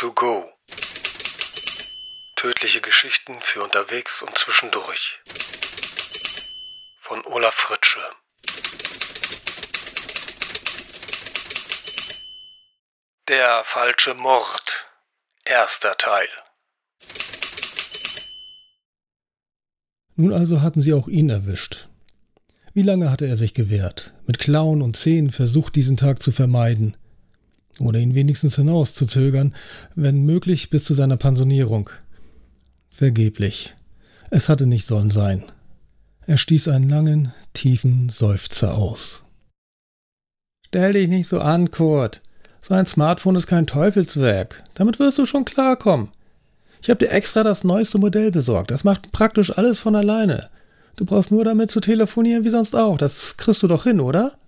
to go. Tödliche Geschichten für unterwegs und zwischendurch. Von Olaf Fritsche. Der falsche Mord. Erster Teil. Nun also hatten sie auch ihn erwischt. Wie lange hatte er sich gewehrt, mit Klauen und Zähnen versucht, diesen Tag zu vermeiden oder ihn wenigstens hinauszuzögern, wenn möglich bis zu seiner Pensionierung. Vergeblich. Es hatte nicht sollen sein. Er stieß einen langen, tiefen Seufzer aus. Stell dich nicht so an, Kurt. So ein Smartphone ist kein Teufelswerk. Damit wirst du schon klarkommen. Ich habe dir extra das neueste Modell besorgt. Das macht praktisch alles von alleine. Du brauchst nur damit zu telefonieren wie sonst auch. Das kriegst du doch hin, oder?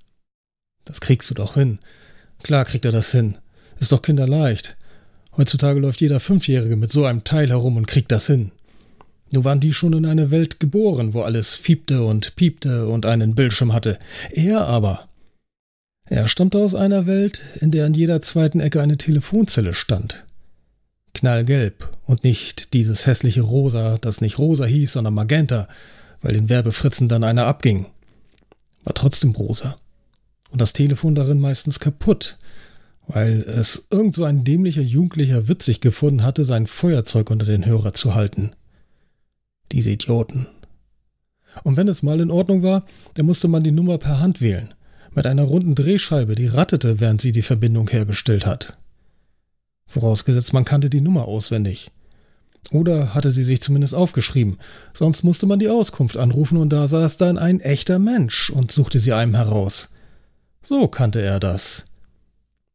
Das kriegst du doch hin. Klar kriegt er das hin. Ist doch kinderleicht. Heutzutage läuft jeder Fünfjährige mit so einem Teil herum und kriegt das hin. Nur waren die schon in eine Welt geboren, wo alles fiebte und piepte und einen Bildschirm hatte. Er aber. Er stammte aus einer Welt, in der an jeder zweiten Ecke eine Telefonzelle stand. Knallgelb und nicht dieses hässliche Rosa, das nicht Rosa hieß, sondern Magenta, weil den Werbefritzen dann einer abging. War trotzdem rosa. Und das Telefon darin meistens kaputt, weil es irgend so ein dämlicher Jugendlicher witzig gefunden hatte, sein Feuerzeug unter den Hörer zu halten. Diese Idioten. Und wenn es mal in Ordnung war, dann musste man die Nummer per Hand wählen, mit einer runden Drehscheibe, die rattete, während sie die Verbindung hergestellt hat. Vorausgesetzt, man kannte die Nummer auswendig. Oder hatte sie sich zumindest aufgeschrieben. Sonst musste man die Auskunft anrufen und da saß dann ein echter Mensch und suchte sie einem heraus. So kannte er das.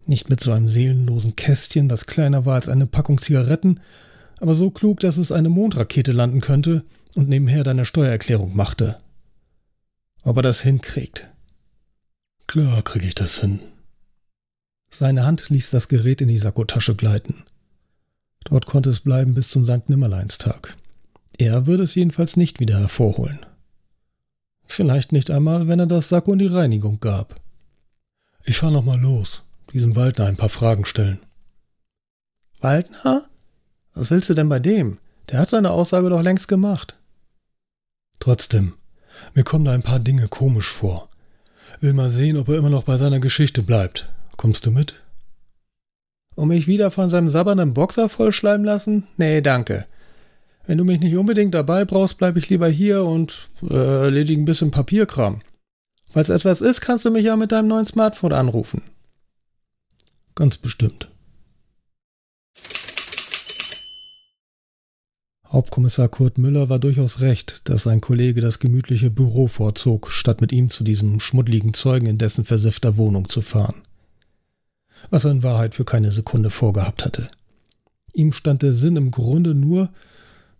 Nicht mit so einem seelenlosen Kästchen, das kleiner war als eine Packung Zigaretten, aber so klug, dass es eine Mondrakete landen könnte und nebenher deine Steuererklärung machte. Ob er das hinkriegt? Klar krieg ich das hin. Seine Hand ließ das Gerät in die Sakkotasche gleiten. Dort konnte es bleiben bis zum St. Nimmerleinstag. Er würde es jedenfalls nicht wieder hervorholen. Vielleicht nicht einmal, wenn er das Sakko in die Reinigung gab. Ich fahr noch mal los. Diesem Waldner ein paar Fragen stellen. Waldner? Was willst du denn bei dem? Der hat seine Aussage doch längst gemacht. Trotzdem, mir kommen da ein paar Dinge komisch vor. Will mal sehen, ob er immer noch bei seiner Geschichte bleibt. Kommst du mit? Und mich wieder von seinem sabbernden Boxer vollschleimen lassen? Nee, danke. Wenn du mich nicht unbedingt dabei brauchst, bleib ich lieber hier und äh, erledige ein bisschen Papierkram. Falls etwas ist, kannst du mich ja mit deinem neuen Smartphone anrufen. Ganz bestimmt. Hauptkommissar Kurt Müller war durchaus recht, dass sein Kollege das gemütliche Büro vorzog, statt mit ihm zu diesem schmuddligen Zeugen in dessen versiffter Wohnung zu fahren was er in Wahrheit für keine Sekunde vorgehabt hatte. Ihm stand der Sinn im Grunde nur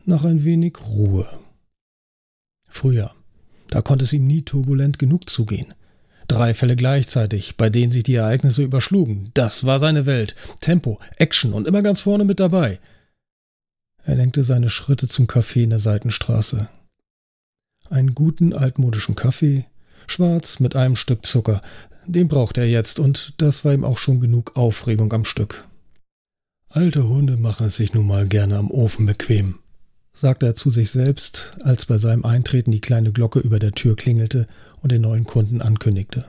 nach ein wenig Ruhe. Früher, da konnte es ihm nie turbulent genug zugehen. Drei Fälle gleichzeitig, bei denen sich die Ereignisse überschlugen. Das war seine Welt. Tempo, Action und immer ganz vorne mit dabei. Er lenkte seine Schritte zum Café in der Seitenstraße. Einen guten altmodischen Kaffee, schwarz mit einem Stück Zucker, den braucht er jetzt, und das war ihm auch schon genug Aufregung am Stück. Alte Hunde machen es sich nun mal gerne am Ofen bequem, sagte er zu sich selbst, als bei seinem Eintreten die kleine Glocke über der Tür klingelte und den neuen Kunden ankündigte.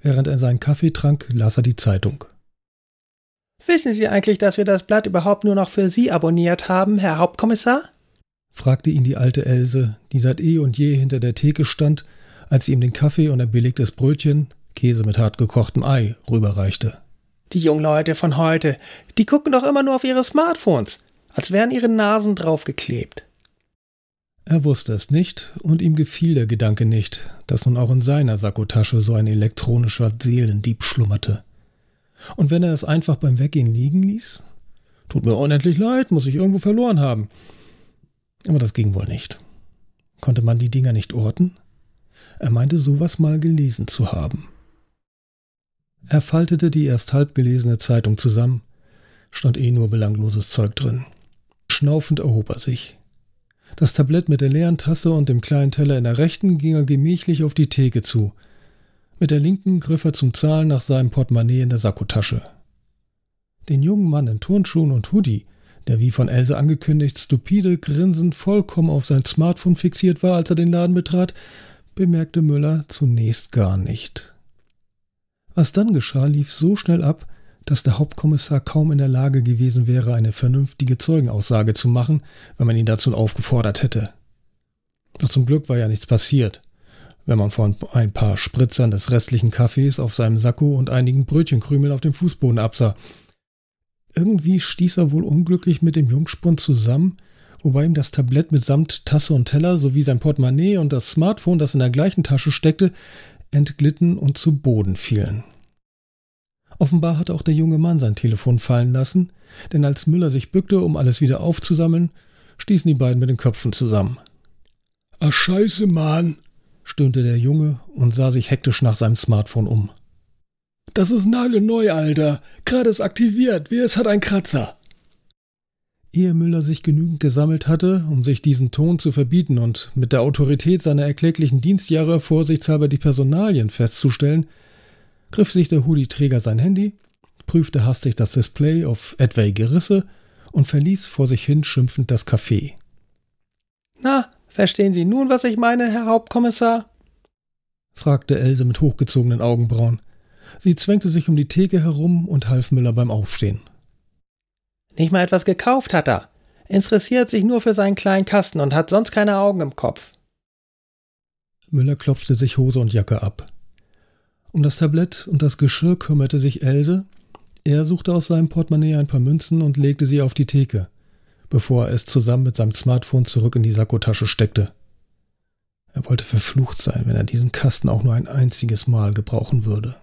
Während er seinen Kaffee trank, las er die Zeitung. Wissen Sie eigentlich, dass wir das Blatt überhaupt nur noch für Sie abonniert haben, Herr Hauptkommissar? fragte ihn die alte Else, die seit eh und je hinter der Theke stand als sie ihm den Kaffee und ein belegtes Brötchen, Käse mit hart gekochtem Ei, rüberreichte. Die jungen Leute von heute, die gucken doch immer nur auf ihre Smartphones, als wären ihre Nasen draufgeklebt. Er wusste es nicht, und ihm gefiel der Gedanke nicht, dass nun auch in seiner Sakkotasche so ein elektronischer Seelendieb schlummerte. Und wenn er es einfach beim Weggehen liegen ließ? Tut mir unendlich leid, muss ich irgendwo verloren haben. Aber das ging wohl nicht. Konnte man die Dinger nicht orten? Er meinte sowas mal gelesen zu haben. Er faltete die erst halb gelesene Zeitung zusammen, stand eh nur belangloses Zeug drin. Schnaufend erhob er sich. Das Tablett mit der leeren Tasse und dem kleinen Teller in der rechten ging er gemächlich auf die Theke zu. Mit der linken griff er zum Zahlen nach seinem Portemonnaie in der Sakkotasche. Den jungen Mann in Turnschuhen und Hoodie, der wie von Else angekündigt stupide grinsend vollkommen auf sein Smartphone fixiert war, als er den Laden betrat, bemerkte Müller zunächst gar nicht. Was dann geschah, lief so schnell ab, dass der Hauptkommissar kaum in der Lage gewesen wäre, eine vernünftige Zeugenaussage zu machen, wenn man ihn dazu aufgefordert hätte. Doch zum Glück war ja nichts passiert, wenn man von ein paar Spritzern des restlichen Kaffees auf seinem Sakko und einigen Brötchenkrümeln auf dem Fußboden absah. Irgendwie stieß er wohl unglücklich mit dem Jungspund zusammen, wobei ihm das Tablett mitsamt Tasse und Teller sowie sein Portemonnaie und das Smartphone, das in der gleichen Tasche steckte, entglitten und zu Boden fielen. Offenbar hatte auch der junge Mann sein Telefon fallen lassen, denn als Müller sich bückte, um alles wieder aufzusammeln, stießen die beiden mit den Köpfen zusammen. Ach scheiße, Mann, stöhnte der Junge und sah sich hektisch nach seinem Smartphone um. Das ist nagelneu, Alter. Gerade ist aktiviert, wie es hat ein Kratzer. Ehe Müller sich genügend gesammelt hatte, um sich diesen Ton zu verbieten und mit der Autorität seiner erkläglichen Dienstjahre vorsichtshalber die Personalien festzustellen, griff sich der Hoodie-Träger sein Handy, prüfte hastig das Display auf etwaige Risse und verließ vor sich hin schimpfend das Café. Na, verstehen Sie nun, was ich meine, Herr Hauptkommissar? fragte Else mit hochgezogenen Augenbrauen. Sie zwängte sich um die Theke herum und half Müller beim Aufstehen. Nicht mal etwas gekauft hat er. Interessiert sich nur für seinen kleinen Kasten und hat sonst keine Augen im Kopf. Müller klopfte sich Hose und Jacke ab. Um das Tablett und das Geschirr kümmerte sich Else. Er suchte aus seinem Portemonnaie ein paar Münzen und legte sie auf die Theke, bevor er es zusammen mit seinem Smartphone zurück in die Sakkotasche steckte. Er wollte verflucht sein, wenn er diesen Kasten auch nur ein einziges Mal gebrauchen würde.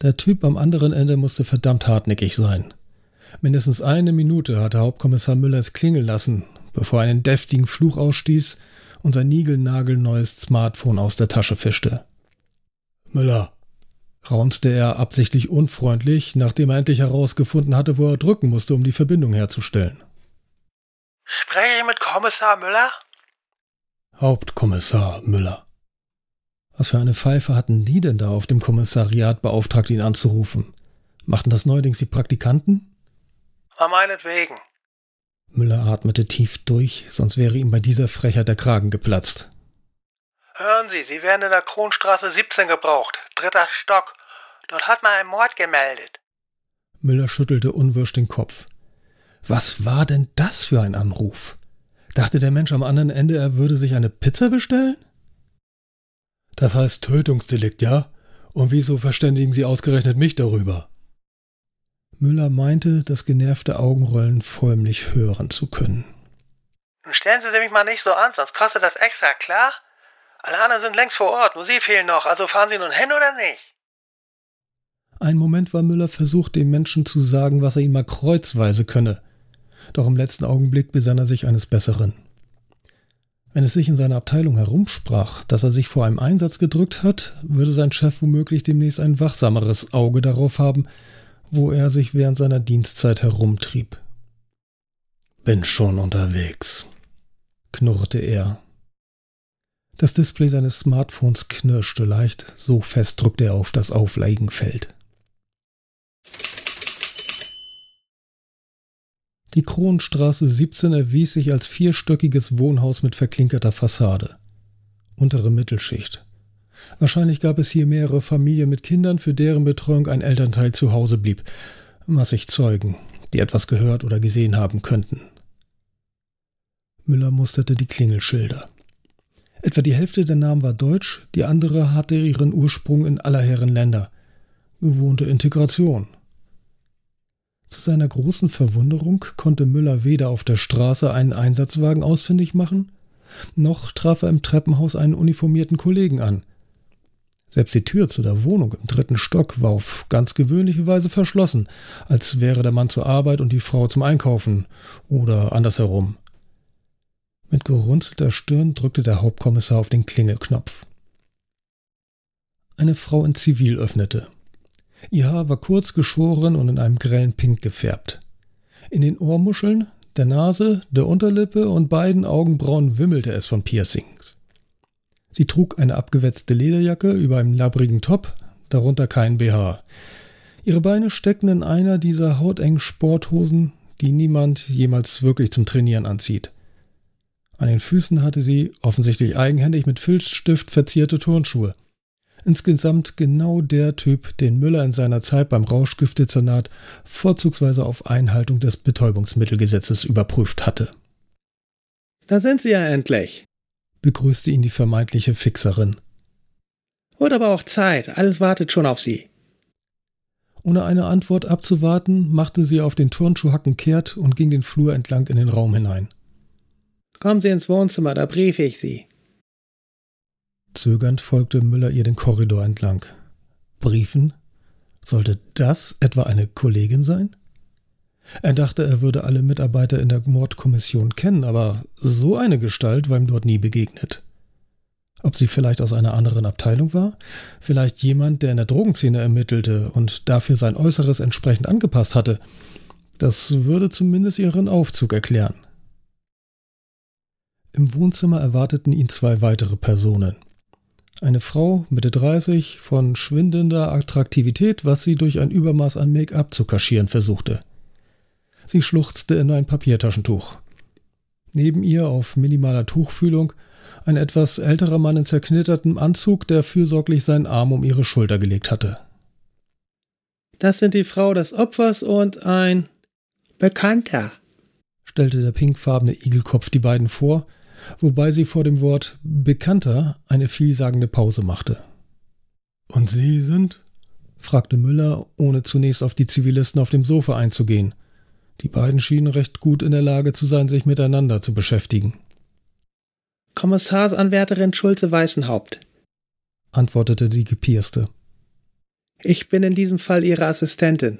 Der Typ am anderen Ende musste verdammt hartnäckig sein. Mindestens eine Minute hatte Hauptkommissar Müller es klingeln lassen, bevor er einen deftigen Fluch ausstieß und sein niegelnagelneues Smartphone aus der Tasche fischte. Müller, raunzte er absichtlich unfreundlich, nachdem er endlich herausgefunden hatte, wo er drücken musste, um die Verbindung herzustellen. Spreche ich mit Kommissar Müller? Hauptkommissar Müller. Was für eine Pfeife hatten die denn da auf dem Kommissariat beauftragt, ihn anzurufen? Machten das neuerdings die Praktikanten? Meinetwegen. Müller atmete tief durch, sonst wäre ihm bei dieser Frechheit der Kragen geplatzt. Hören Sie, Sie werden in der Kronstraße 17 gebraucht, dritter Stock. Dort hat man einen Mord gemeldet. Müller schüttelte unwirsch den Kopf. Was war denn das für ein Anruf? Dachte der Mensch am anderen Ende, er würde sich eine Pizza bestellen? Das heißt Tötungsdelikt, ja? Und wieso verständigen Sie ausgerechnet mich darüber? Müller meinte, das genervte Augenrollen förmlich hören zu können. Nun stellen Sie mich mal nicht so an, sonst kostet das extra, klar? Alle anderen sind längst vor Ort, nur Sie fehlen noch, also fahren Sie nun hin oder nicht? Ein Moment war Müller versucht, dem Menschen zu sagen, was er ihm mal kreuzweise könne. Doch im letzten Augenblick besann er sich eines Besseren. Wenn es sich in seiner Abteilung herumsprach, dass er sich vor einem Einsatz gedrückt hat, würde sein Chef womöglich demnächst ein wachsameres Auge darauf haben, wo er sich während seiner Dienstzeit herumtrieb. Bin schon unterwegs, knurrte er. Das Display seines Smartphones knirschte leicht, so fest drückte er auf das Aufleigenfeld. Die Kronstraße 17 erwies sich als vierstöckiges Wohnhaus mit verklinkerter Fassade. Untere Mittelschicht. Wahrscheinlich gab es hier mehrere Familien mit Kindern, für deren Betreuung ein Elternteil zu Hause blieb. Massig Zeugen, die etwas gehört oder gesehen haben könnten. Müller musterte die Klingelschilder. Etwa die Hälfte der Namen war deutsch, die andere hatte ihren Ursprung in aller Herren Länder. Gewohnte Integration. Zu seiner großen Verwunderung konnte Müller weder auf der Straße einen Einsatzwagen ausfindig machen, noch traf er im Treppenhaus einen uniformierten Kollegen an. Selbst die Tür zu der Wohnung im dritten Stock war auf ganz gewöhnliche Weise verschlossen, als wäre der Mann zur Arbeit und die Frau zum Einkaufen oder andersherum. Mit gerunzelter Stirn drückte der Hauptkommissar auf den Klingelknopf. Eine Frau in Zivil öffnete. Ihr Haar war kurz geschoren und in einem grellen Pink gefärbt. In den Ohrmuscheln, der Nase, der Unterlippe und beiden Augenbrauen wimmelte es von Piercings. Sie trug eine abgewetzte Lederjacke über einem labbrigen Top, darunter kein BH. Ihre Beine steckten in einer dieser hautengen Sporthosen, die niemand jemals wirklich zum Trainieren anzieht. An den Füßen hatte sie, offensichtlich eigenhändig mit Filzstift verzierte Turnschuhe. Insgesamt genau der Typ, den Müller in seiner Zeit beim Rauschgiftdezernat vorzugsweise auf Einhaltung des Betäubungsmittelgesetzes überprüft hatte. Da sind Sie ja endlich, begrüßte ihn die vermeintliche Fixerin. Wird aber auch Zeit, alles wartet schon auf Sie. Ohne eine Antwort abzuwarten, machte sie auf den Turnschuhhacken kehrt und ging den Flur entlang in den Raum hinein. Kommen Sie ins Wohnzimmer, da briefe ich Sie. Zögernd folgte Müller ihr den Korridor entlang. Briefen? Sollte das etwa eine Kollegin sein? Er dachte, er würde alle Mitarbeiter in der Mordkommission kennen, aber so eine Gestalt war ihm dort nie begegnet. Ob sie vielleicht aus einer anderen Abteilung war? Vielleicht jemand, der in der Drogenszene ermittelte und dafür sein Äußeres entsprechend angepasst hatte? Das würde zumindest ihren Aufzug erklären. Im Wohnzimmer erwarteten ihn zwei weitere Personen. Eine Frau, Mitte 30, von schwindender Attraktivität, was sie durch ein Übermaß an Make-up zu kaschieren versuchte. Sie schluchzte in ein Papiertaschentuch. Neben ihr auf minimaler Tuchfühlung ein etwas älterer Mann in zerknittertem Anzug, der fürsorglich seinen Arm um ihre Schulter gelegt hatte. Das sind die Frau des Opfers und ein Bekannter, stellte der pinkfarbene Igelkopf die beiden vor, wobei sie vor dem Wort Bekannter eine vielsagende Pause machte. Und Sie sind? fragte Müller, ohne zunächst auf die Zivilisten auf dem Sofa einzugehen. Die beiden schienen recht gut in der Lage zu sein, sich miteinander zu beschäftigen. Kommissarsanwärterin Schulze-Weißenhaupt, antwortete die Gepierste. Ich bin in diesem Fall Ihre Assistentin.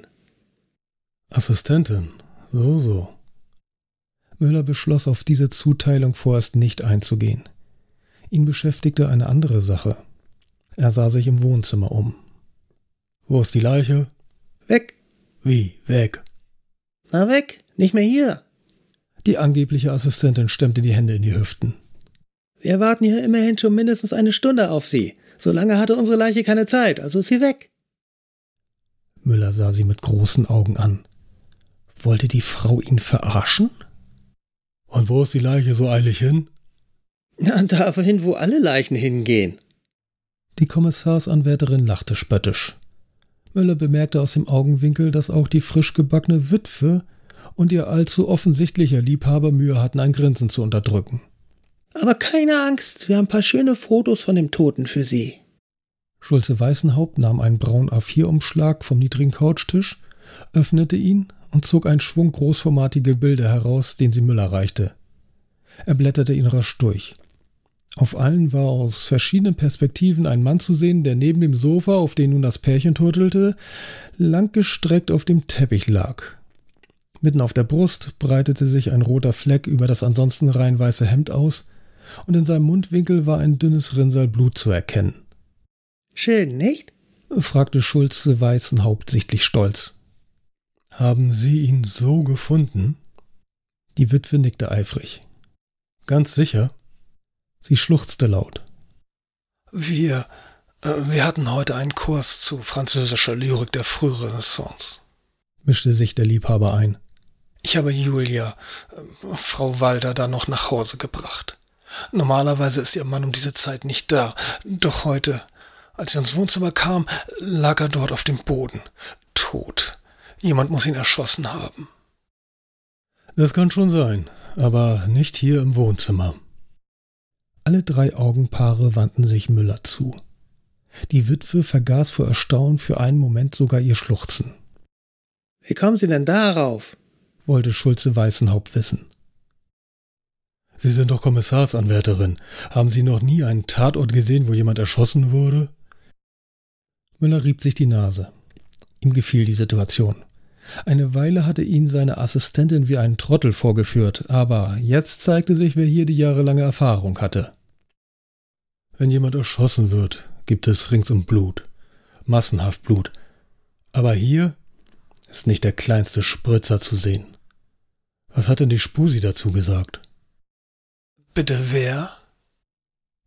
Assistentin, so, so. Müller beschloss, auf diese Zuteilung vorerst nicht einzugehen. Ihn beschäftigte eine andere Sache. Er sah sich im Wohnzimmer um. Wo ist die Leiche? Weg. Wie, weg? Na weg, nicht mehr hier. Die angebliche Assistentin stemmte die Hände in die Hüften. Wir warten hier immerhin schon mindestens eine Stunde auf Sie. So lange hatte unsere Leiche keine Zeit, also ist sie weg. Müller sah sie mit großen Augen an. Wollte die Frau ihn verarschen? Und wo ist die Leiche so eilig hin? Na, dahin, wo alle Leichen hingehen. Die Kommissarsanwärterin lachte spöttisch. Müller bemerkte aus dem Augenwinkel, dass auch die frisch gebackene Witwe und ihr allzu offensichtlicher Liebhaber Mühe hatten, ein Grinsen zu unterdrücken. Aber keine Angst, wir haben ein paar schöne Fotos von dem Toten für Sie. Schulze Weißenhaupt nahm einen braunen A4-Umschlag vom niedrigen Couchtisch, öffnete ihn und zog einen Schwung großformatige Bilder heraus, den sie Müller reichte. Er blätterte ihn rasch durch. Auf allen war aus verschiedenen Perspektiven ein Mann zu sehen, der neben dem Sofa, auf dem nun das Pärchen turtelte, langgestreckt auf dem Teppich lag. Mitten auf der Brust breitete sich ein roter Fleck über das ansonsten rein weiße Hemd aus, und in seinem Mundwinkel war ein dünnes Rinnsal Blut zu erkennen. Schön, nicht? fragte Schulze Weißenhaupt sichtlich stolz. Haben Sie ihn so gefunden? Die Witwe nickte eifrig. Ganz sicher? Sie schluchzte laut. Wir, äh, wir hatten heute einen Kurs zu französischer Lyrik der Frührenaissance, mischte sich der Liebhaber ein. Ich habe Julia, äh, Frau Walter, da noch nach Hause gebracht. Normalerweise ist ihr Mann um diese Zeit nicht da, doch heute, als er ins Wohnzimmer kam, lag er dort auf dem Boden, tot. Jemand muss ihn erschossen haben. Das kann schon sein, aber nicht hier im Wohnzimmer. Alle drei Augenpaare wandten sich Müller zu. Die Witwe vergaß vor Erstaunen für einen Moment sogar ihr Schluchzen. Wie kommen Sie denn darauf? wollte Schulze Weißenhaupt wissen. Sie sind doch Kommissarsanwärterin. Haben Sie noch nie einen Tatort gesehen, wo jemand erschossen wurde? Müller rieb sich die Nase. Ihm gefiel die Situation. Eine Weile hatte ihn seine Assistentin wie einen Trottel vorgeführt, aber jetzt zeigte sich, wer hier die jahrelange Erfahrung hatte. Wenn jemand erschossen wird, gibt es ringsum Blut. Massenhaft Blut. Aber hier ist nicht der kleinste Spritzer zu sehen. Was hat denn die Spusi dazu gesagt? Bitte wer?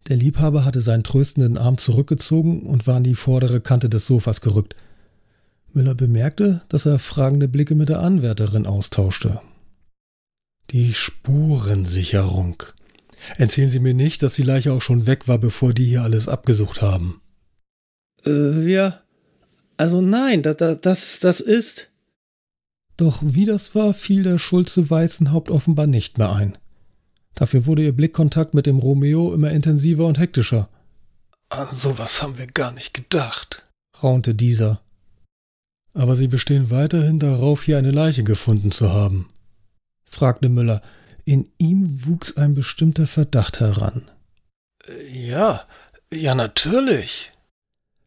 Der Liebhaber hatte seinen tröstenden Arm zurückgezogen und war an die vordere Kante des Sofas gerückt. Müller bemerkte, dass er fragende Blicke mit der Anwärterin austauschte. Die Spurensicherung. Erzählen Sie mir nicht, dass die Leiche auch schon weg war, bevor die hier alles abgesucht haben. Äh, ja. Also nein, da, da, das, das ist. Doch wie das war, fiel der Schulze Weißenhaupt offenbar nicht mehr ein. Dafür wurde ihr Blickkontakt mit dem Romeo immer intensiver und hektischer. An sowas haben wir gar nicht gedacht, raunte dieser. Aber Sie bestehen weiterhin darauf, hier eine Leiche gefunden zu haben, fragte Müller. In ihm wuchs ein bestimmter Verdacht heran. Ja, ja, natürlich,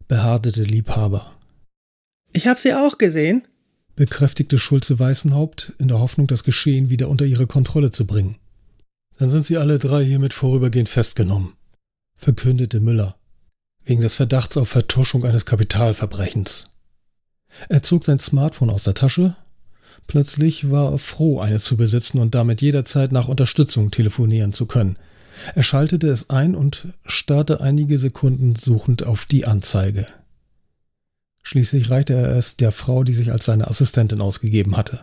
beharrte der Liebhaber. Ich hab sie auch gesehen, bekräftigte Schulze Weißenhaupt in der Hoffnung, das Geschehen wieder unter ihre Kontrolle zu bringen. Dann sind sie alle drei hiermit vorübergehend festgenommen, verkündete Müller, wegen des Verdachts auf Vertuschung eines Kapitalverbrechens. Er zog sein Smartphone aus der Tasche. Plötzlich war er froh, eines zu besitzen und damit jederzeit nach Unterstützung telefonieren zu können. Er schaltete es ein und starrte einige Sekunden suchend auf die Anzeige. Schließlich reichte er es der Frau, die sich als seine Assistentin ausgegeben hatte.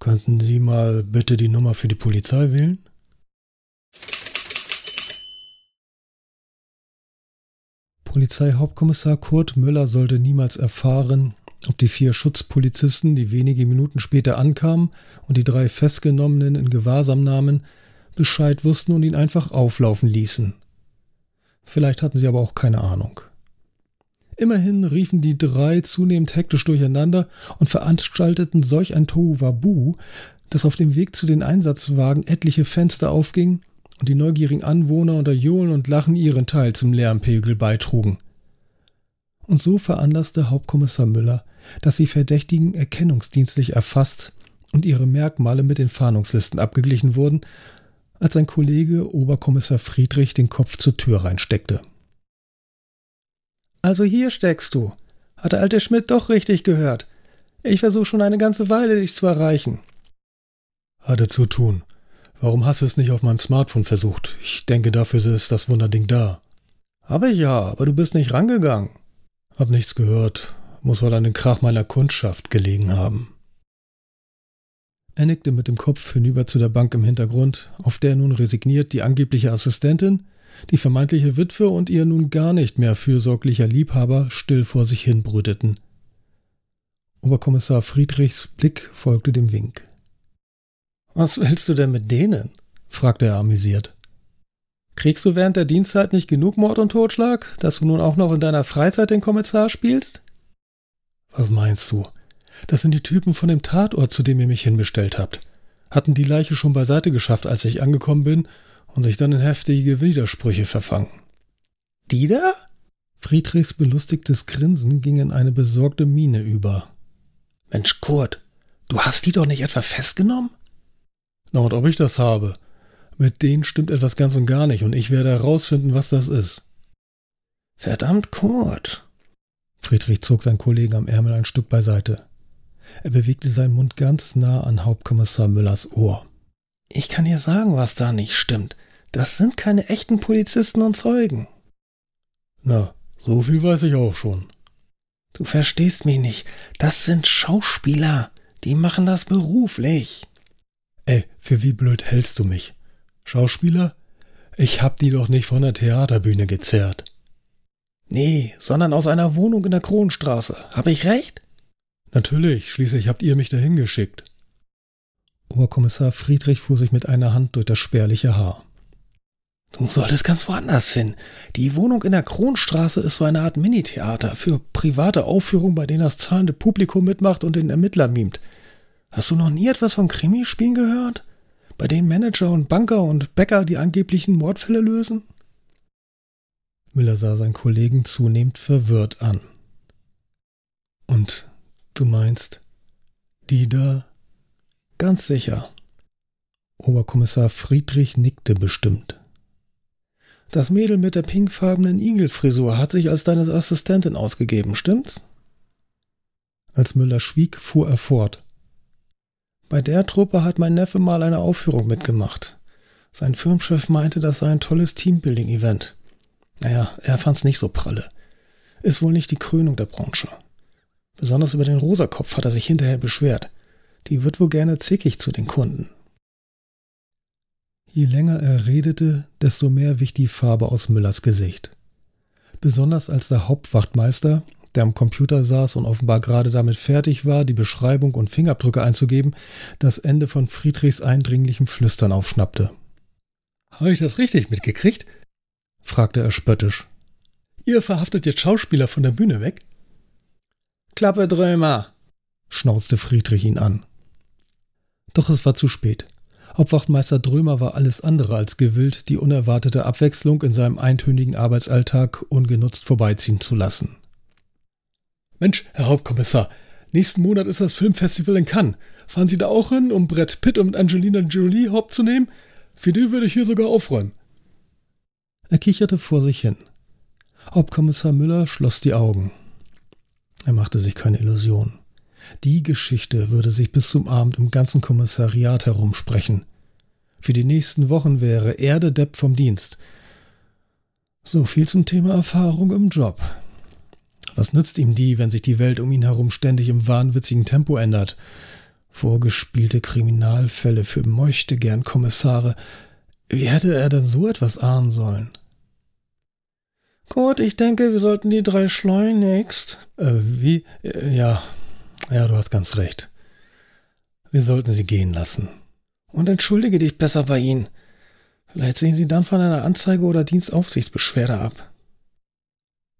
Könnten Sie mal bitte die Nummer für die Polizei wählen? Polizeihauptkommissar Kurt Müller sollte niemals erfahren, ob die vier Schutzpolizisten, die wenige Minuten später ankamen und die drei Festgenommenen in Gewahrsam nahmen, Bescheid wussten und ihn einfach auflaufen ließen. Vielleicht hatten sie aber auch keine Ahnung. Immerhin riefen die drei zunehmend hektisch durcheinander und veranstalteten solch ein Tohuwabu, dass auf dem Weg zu den Einsatzwagen etliche Fenster aufgingen und die neugierigen Anwohner unter Johlen und Lachen ihren Teil zum Lärmpegel beitrugen. Und so veranlasste Hauptkommissar Müller, dass die Verdächtigen erkennungsdienstlich erfasst und ihre Merkmale mit den Fahndungslisten abgeglichen wurden, als sein Kollege Oberkommissar Friedrich den Kopf zur Tür reinsteckte. Also hier steckst du. Hat der alte Schmidt doch richtig gehört. Ich versuche schon eine ganze Weile, dich zu erreichen. Hatte zu tun. Warum hast du es nicht auf meinem Smartphone versucht? Ich denke, dafür ist das Wunderding da. Habe ich ja, aber du bist nicht rangegangen. Hab nichts gehört. Muss wohl an den Krach meiner Kundschaft gelegen haben. Er nickte mit dem Kopf hinüber zu der Bank im Hintergrund, auf der nun resigniert die angebliche Assistentin, die vermeintliche Witwe und ihr nun gar nicht mehr fürsorglicher Liebhaber still vor sich hin brüteten. Oberkommissar Friedrichs Blick folgte dem Wink. Was willst du denn mit denen? fragte er amüsiert. Kriegst du während der Dienstzeit nicht genug Mord und Totschlag, dass du nun auch noch in deiner Freizeit den Kommissar spielst? Was meinst du? Das sind die Typen von dem Tatort, zu dem ihr mich hinbestellt habt. Hatten die Leiche schon beiseite geschafft, als ich angekommen bin, und sich dann in heftige Widersprüche verfangen. Die da? Friedrichs belustigtes Grinsen ging in eine besorgte Miene über. Mensch, Kurt, du hast die doch nicht etwa festgenommen? Na, und ob ich das habe? Mit denen stimmt etwas ganz und gar nicht, und ich werde herausfinden, was das ist. Verdammt, Kurt. Friedrich zog seinen Kollegen am Ärmel ein Stück beiseite. Er bewegte seinen Mund ganz nah an Hauptkommissar Müllers Ohr. Ich kann dir sagen, was da nicht stimmt. Das sind keine echten Polizisten und Zeugen. Na, so viel weiß ich auch schon. Du verstehst mich nicht. Das sind Schauspieler. Die machen das beruflich. Ey, für wie blöd hältst du mich? Schauspieler? Ich hab die doch nicht von der Theaterbühne gezerrt. Nee, sondern aus einer Wohnung in der Kronstraße. Hab ich recht? Natürlich, schließlich habt ihr mich dahin geschickt. Oberkommissar Friedrich fuhr sich mit einer Hand durch das spärliche Haar. Du solltest ganz woanders hin. Die Wohnung in der Kronstraße ist so eine Art Minitheater für private Aufführungen, bei denen das zahlende Publikum mitmacht und den Ermittler mimt. Hast du noch nie etwas von Krimispielen gehört? Bei denen Manager und Banker und Bäcker die angeblichen Mordfälle lösen? Müller sah seinen Kollegen zunehmend verwirrt an. Und du meinst, die da Ganz sicher. Oberkommissar Friedrich nickte bestimmt. Das Mädel mit der pinkfarbenen Igelfrisur hat sich als deine Assistentin ausgegeben, stimmt's? Als Müller schwieg, fuhr er fort. Bei der Truppe hat mein Neffe mal eine Aufführung mitgemacht. Sein Firmenchef meinte, das sei ein tolles Teambuilding-Event. Naja, er fand's nicht so pralle. Ist wohl nicht die Krönung der Branche. Besonders über den Rosakopf hat er sich hinterher beschwert. Die wird wohl gerne zickig zu den Kunden. Je länger er redete, desto mehr wich die Farbe aus Müllers Gesicht. Besonders als der Hauptwachtmeister, der am Computer saß und offenbar gerade damit fertig war, die Beschreibung und Fingerabdrücke einzugeben, das Ende von Friedrichs eindringlichem Flüstern aufschnappte. Habe ich das richtig mitgekriegt? fragte er spöttisch. Ihr verhaftet jetzt Schauspieler von der Bühne weg? Klappe, Drömer! schnauzte Friedrich ihn an. Doch es war zu spät. Hauptwachtmeister Drömer war alles andere als gewillt, die unerwartete Abwechslung in seinem eintönigen Arbeitsalltag ungenutzt vorbeiziehen zu lassen. Mensch, Herr Hauptkommissar, nächsten Monat ist das Filmfestival in Cannes. Fahren Sie da auch hin, um Brett Pitt und Angelina Jolie hauptzunehmen? Für die würde ich hier sogar aufräumen. Er kicherte vor sich hin. Hauptkommissar Müller schloss die Augen. Er machte sich keine Illusion. Die Geschichte würde sich bis zum Abend im ganzen Kommissariat herumsprechen. Für die nächsten Wochen wäre er der Depp vom Dienst. So viel zum Thema Erfahrung im Job. Was nützt ihm die, wenn sich die Welt um ihn herum ständig im wahnwitzigen Tempo ändert? Vorgespielte Kriminalfälle für möchte gern Kommissare. Wie hätte er denn so etwas ahnen sollen? Gut, ich denke, wir sollten die drei schleunigst. Äh, wie? Äh, ja, ja, du hast ganz recht. Wir sollten sie gehen lassen. Und entschuldige dich besser bei ihnen. Vielleicht sehen sie dann von einer Anzeige oder Dienstaufsichtsbeschwerde ab.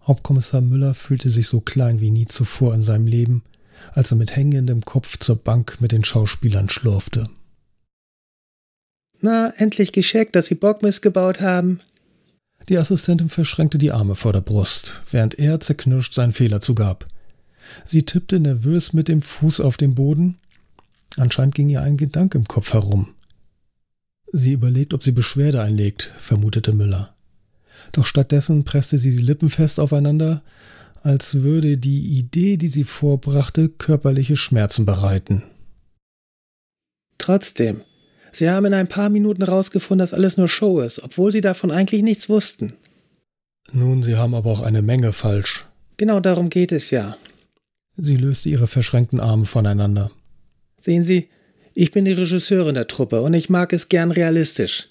Hauptkommissar Müller fühlte sich so klein wie nie zuvor in seinem Leben, als er mit hängendem Kopf zur Bank mit den Schauspielern schlurfte. Na, endlich gescheckt, dass Sie Bock missgebaut haben. Die Assistentin verschränkte die Arme vor der Brust, während er zerknirscht seinen Fehler zugab. Sie tippte nervös mit dem Fuß auf den Boden. Anscheinend ging ihr ein Gedanke im Kopf herum. Sie überlegt, ob sie Beschwerde einlegt, vermutete Müller. Doch stattdessen presste sie die Lippen fest aufeinander, als würde die Idee, die sie vorbrachte, körperliche Schmerzen bereiten. Trotzdem, Sie haben in ein paar Minuten herausgefunden, dass alles nur Show ist, obwohl Sie davon eigentlich nichts wussten. Nun, Sie haben aber auch eine Menge falsch. Genau darum geht es ja. Sie löste ihre verschränkten Arme voneinander. Sehen Sie, ich bin die Regisseurin der Truppe und ich mag es gern realistisch.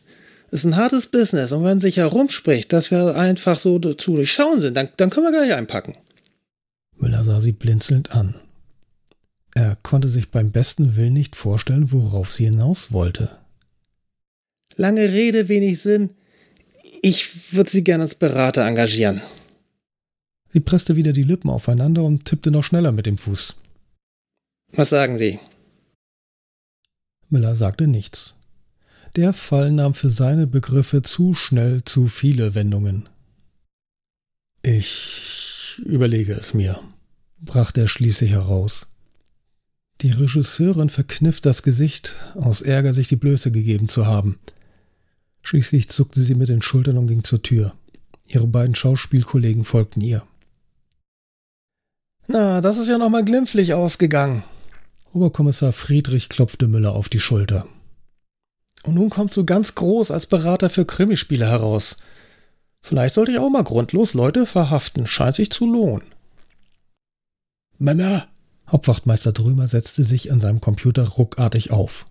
Ist ein hartes Business und wenn sich herumspricht, dass wir einfach so zu durchschauen sind, dann, dann können wir gleich einpacken. Müller sah sie blinzelnd an. Er konnte sich beim besten Willen nicht vorstellen, worauf sie hinaus wollte. Lange Rede, wenig Sinn. Ich würde Sie gern als Berater engagieren. Sie presste wieder die Lippen aufeinander und tippte noch schneller mit dem Fuß. Was sagen Sie? Miller sagte nichts. Der Fall nahm für seine Begriffe zu schnell zu viele Wendungen. Ich überlege es mir, brachte er schließlich heraus. Die Regisseurin verkniff das Gesicht, aus Ärger sich die Blöße gegeben zu haben. Schließlich zuckte sie mit den Schultern und ging zur Tür. Ihre beiden Schauspielkollegen folgten ihr. Na, das ist ja nochmal glimpflich ausgegangen. Oberkommissar Friedrich klopfte Müller auf die Schulter. Und nun kommst du ganz groß als Berater für Krimispiele heraus. Vielleicht sollte ich auch mal grundlos Leute verhaften. Scheint sich zu lohnen. Männer, Hauptwachtmeister Drömer setzte sich an seinem Computer ruckartig auf.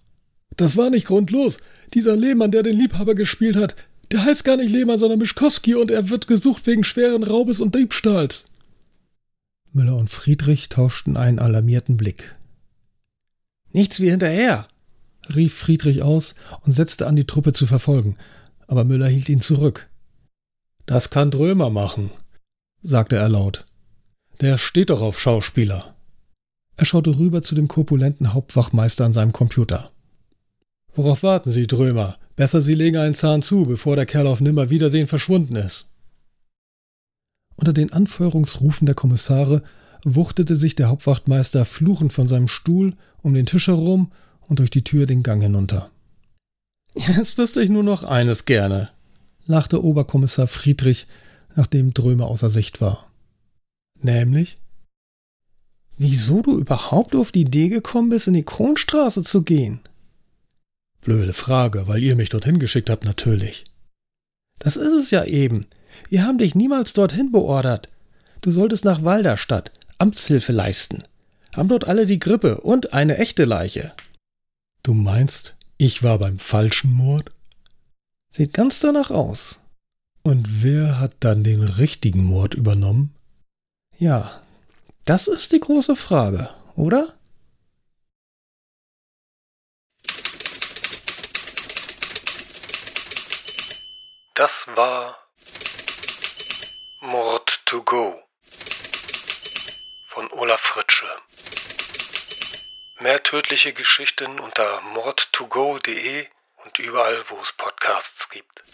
Das war nicht grundlos. Dieser Lehmann, der den Liebhaber gespielt hat, der heißt gar nicht Lehmann, sondern Mischkowski und er wird gesucht wegen schweren Raubes und Diebstahls. Müller und Friedrich tauschten einen alarmierten Blick. Nichts wie hinterher, rief Friedrich aus und setzte an, die Truppe zu verfolgen, aber Müller hielt ihn zurück. Das kann Drömer machen, sagte er laut. Der steht doch auf Schauspieler. Er schaute rüber zu dem korpulenten Hauptwachmeister an seinem Computer. Worauf warten Sie, Drömer? Besser Sie legen einen Zahn zu, bevor der Kerl auf Nimmerwiedersehen verschwunden ist. Unter den Anfeuerungsrufen der Kommissare wuchtete sich der Hauptwachtmeister fluchend von seinem Stuhl um den Tisch herum und durch die Tür den Gang hinunter. Jetzt wüsste ich nur noch eines gerne, lachte Oberkommissar Friedrich, nachdem Drömer außer Sicht war. Nämlich? wieso du überhaupt auf die Idee gekommen bist, in die Kronstraße zu gehen. Blöde Frage, weil ihr mich dorthin geschickt habt, natürlich. Das ist es ja eben. Wir haben dich niemals dorthin beordert. Du solltest nach Walderstadt Amtshilfe leisten. Haben dort alle die Grippe und eine echte Leiche. Du meinst, ich war beim falschen Mord? Sieht ganz danach aus. Und wer hat dann den richtigen Mord übernommen? Ja, das ist die große Frage, oder? Das war Mord to Go von Olaf Fritsche. Mehr tödliche Geschichten unter mordtogo.de und überall, wo es Podcasts gibt.